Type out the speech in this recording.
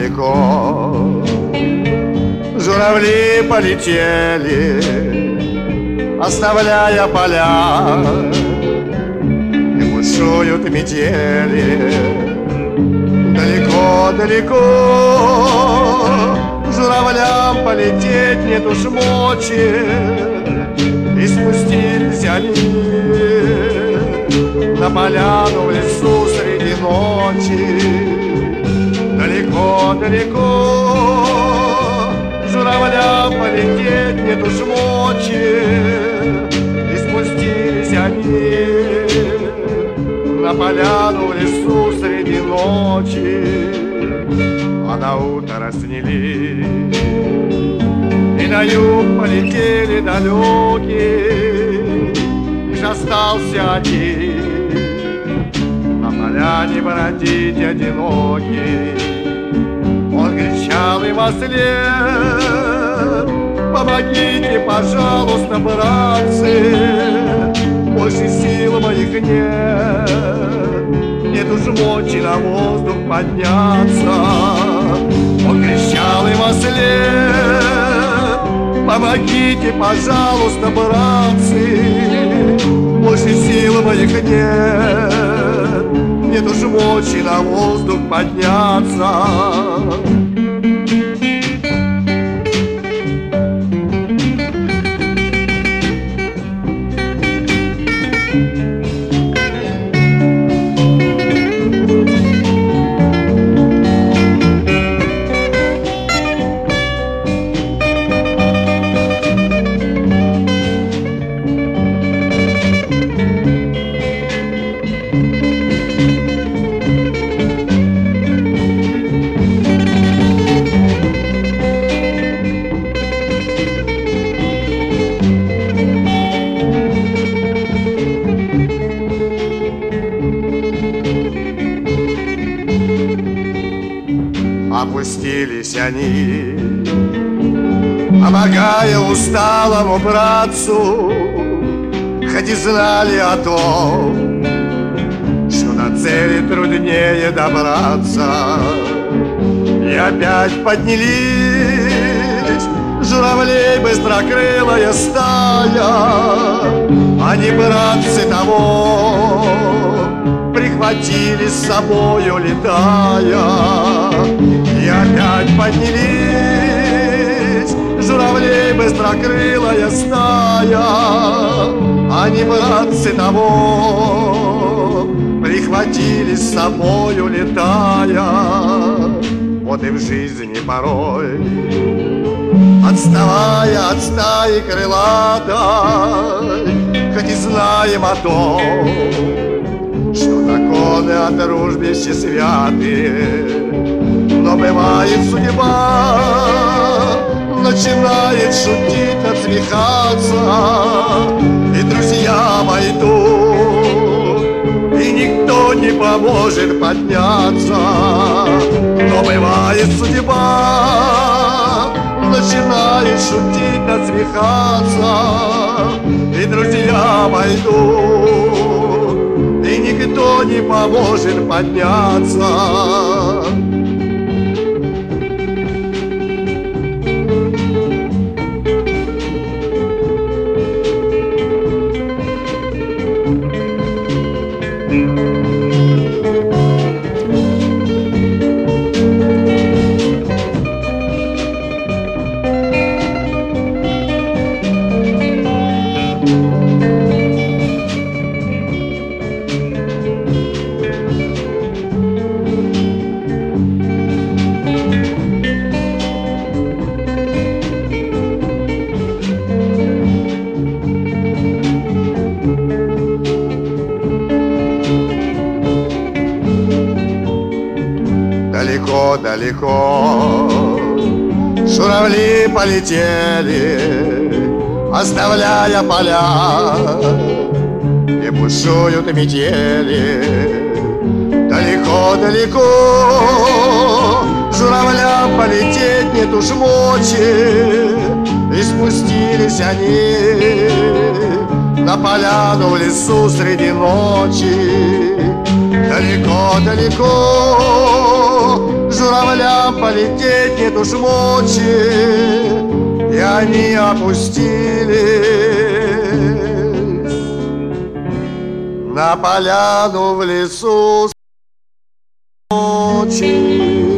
Далеко-далеко Журавли полетели Оставляя поля. И бушуют метели. Далеко-далеко Журавлям полететь нет уж мочи. И спустились они На поляну в лесу среди ночи далеко-далеко Журавля полететь нет уж И спустились они На поляну в лесу среди ночи. А на утро снялись И на юг полетели далекие Лишь остался один. На поляне бродить одинокий кричал им во след Помогите, пожалуйста, братцы Больше сил моих нет. Нет уж мочи на воздух подняться Он кричал им во след Помогите, пожалуйста, братцы Больше сил моих нет Нет уж мочи на воздух подняться опустились они, Помогая усталому братцу, Хоть и знали о том, Что до цели труднее добраться. И опять поднялись Журавлей быстрокрылая стая, Они, братцы, того Прихватили с собою летая опять поднялись. Журавлей быстрокрылая стая Они, братцы, того Прихватили с собою, летая. Вот и в жизни порой. Отставая от стаи крылатой Хоть и знаем о том Что законы о дружбе все святые бывает судьба. Начинает шутить, отсмехаться И друзья войдут И никто не поможет подняться. Но бывает судьба. Начинает шутить, отсмехаться И друзья войдут И никто не поможет подняться далеко. Журавли полетели, оставляя поля И бушуют метели. Далеко-далеко Журавлям полететь нет уж мочи И спустились они На поляну в лесу среди ночи. Далеко-далеко журавлям полететь нет уж мочи. И они опустились. На поляну в лесу ночи